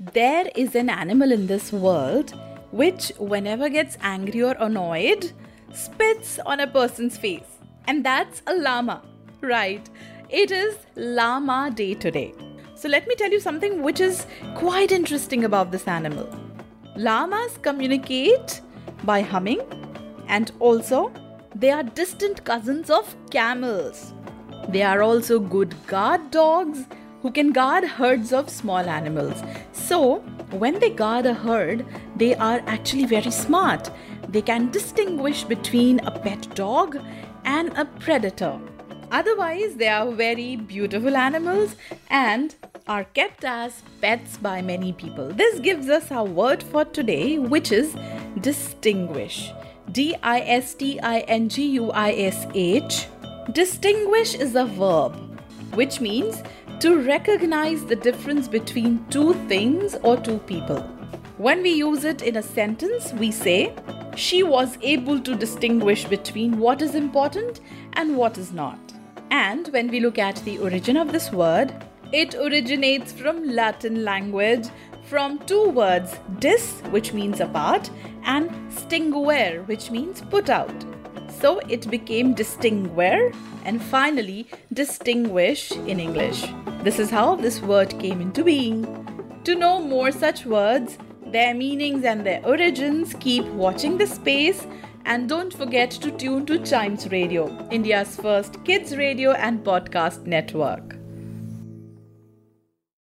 There is an animal in this world which, whenever gets angry or annoyed, spits on a person's face. And that's a llama. Right. It is Llama Day today. So let me tell you something which is quite interesting about this animal. Llamas communicate by humming, and also they are distant cousins of camels. They are also good guard dogs who can guard herds of small animals. So, when they guard a herd, they are actually very smart. They can distinguish between a pet dog and a predator. Otherwise, they are very beautiful animals and are kept as pets by many people. This gives us our word for today, which is distinguish. D I S T I N G U I S H. Distinguish is a verb, which means to recognize the difference between two things or two people. When we use it in a sentence, we say, She was able to distinguish between what is important and what is not. And when we look at the origin of this word, it originates from Latin language from two words dis, which means apart, and stinguere, which means put out. So it became distinguere and finally distinguish in English. This is how this word came into being. To know more such words, their meanings and their origins, keep watching the space and don't forget to tune to Chimes Radio, India's first kids radio and podcast network.